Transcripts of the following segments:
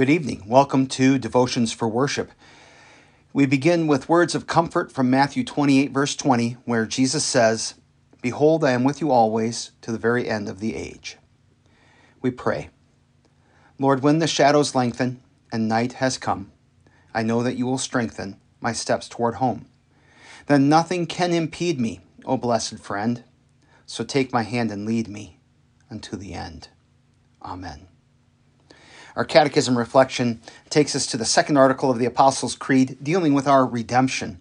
Good evening. Welcome to Devotions for Worship. We begin with words of comfort from Matthew 28, verse 20, where Jesus says, Behold, I am with you always to the very end of the age. We pray. Lord, when the shadows lengthen and night has come, I know that you will strengthen my steps toward home. Then nothing can impede me, O blessed friend. So take my hand and lead me unto the end. Amen. Our catechism reflection takes us to the second article of the Apostles' Creed dealing with our redemption.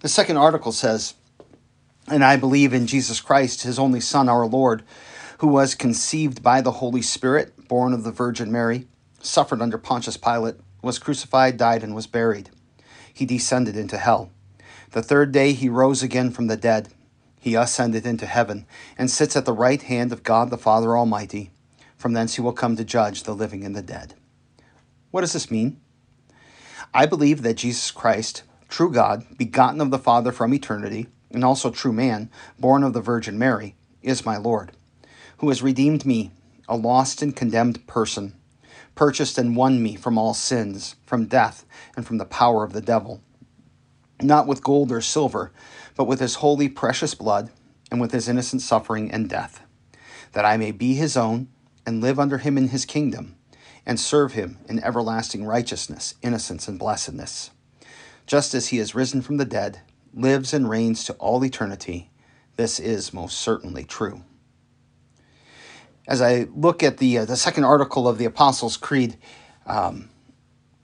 The second article says, And I believe in Jesus Christ, his only Son, our Lord, who was conceived by the Holy Spirit, born of the Virgin Mary, suffered under Pontius Pilate, was crucified, died, and was buried. He descended into hell. The third day he rose again from the dead. He ascended into heaven, and sits at the right hand of God the Father Almighty. From thence he will come to judge the living and the dead. What does this mean? I believe that Jesus Christ, true God, begotten of the Father from eternity, and also true man, born of the Virgin Mary, is my Lord, who has redeemed me, a lost and condemned person, purchased and won me from all sins, from death, and from the power of the devil. Not with gold or silver, but with his holy, precious blood, and with his innocent suffering and death, that I may be his own and live under him in his kingdom, and serve him in everlasting righteousness, innocence, and blessedness. Just as he has risen from the dead, lives and reigns to all eternity, this is most certainly true. As I look at the, uh, the second article of the Apostles' Creed, um,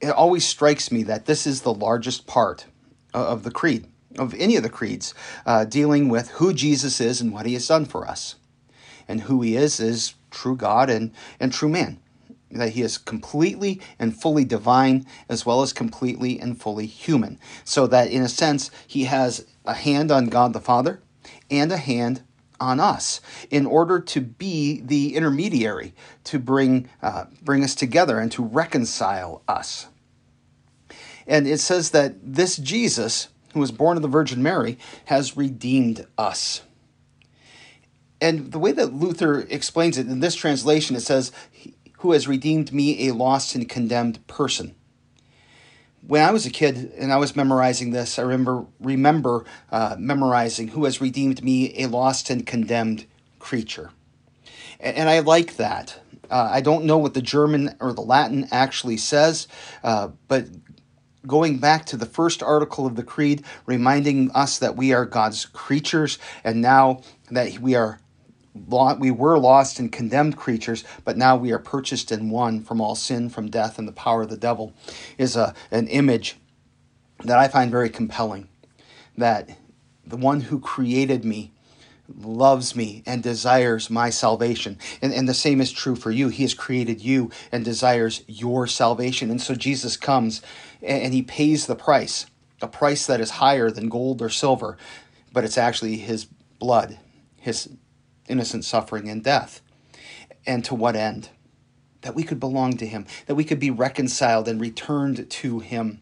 it always strikes me that this is the largest part of the creed, of any of the creeds, uh, dealing with who Jesus is and what he has done for us. And who he is is true God and, and true man. That he is completely and fully divine as well as completely and fully human. So that in a sense, he has a hand on God the Father and a hand on us in order to be the intermediary to bring, uh, bring us together and to reconcile us. And it says that this Jesus, who was born of the Virgin Mary, has redeemed us. And the way that Luther explains it in this translation, it says, Who has redeemed me, a lost and condemned person. When I was a kid and I was memorizing this, I remember remember uh, memorizing who has redeemed me, a lost and condemned creature. And, and I like that. Uh, I don't know what the German or the Latin actually says, uh, but going back to the first article of the Creed, reminding us that we are God's creatures, and now that we are we were lost and condemned creatures, but now we are purchased and won from all sin, from death, and the power of the devil, is a, an image that I find very compelling. That the one who created me loves me and desires my salvation. And, and the same is true for you. He has created you and desires your salvation. And so Jesus comes and, and he pays the price, a price that is higher than gold or silver, but it's actually his blood, his innocent suffering and death. And to what end? That we could belong to Him, that we could be reconciled and returned to Him,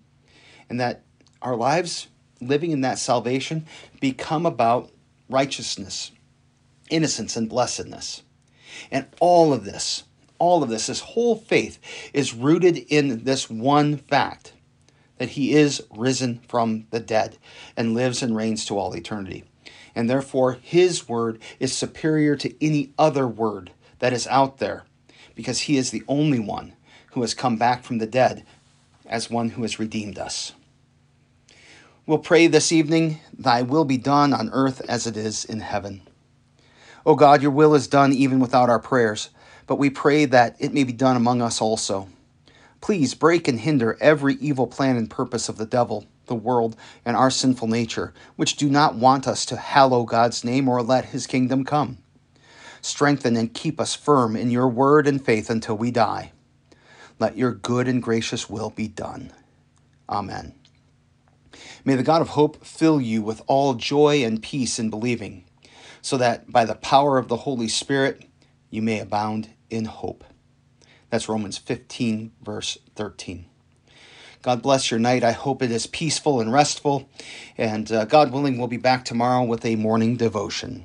and that our lives living in that salvation become about righteousness, innocence, and blessedness. And all of this, all of this, this whole faith is rooted in this one fact that He is risen from the dead and lives and reigns to all eternity and therefore his word is superior to any other word that is out there, because he is the only one who has come back from the dead as one who has redeemed us. We'll pray this evening, Thy will be done on earth as it is in heaven. O God, your will is done even without our prayers, but we pray that it may be done among us also. Please break and hinder every evil plan and purpose of the devil the world, and our sinful nature, which do not want us to hallow God's name or let his kingdom come. Strengthen and keep us firm in your word and faith until we die. Let your good and gracious will be done. Amen. May the God of hope fill you with all joy and peace in believing, so that by the power of the Holy Spirit you may abound in hope. That's Romans 15, verse 13. God bless your night. I hope it is peaceful and restful. And uh, God willing, we'll be back tomorrow with a morning devotion.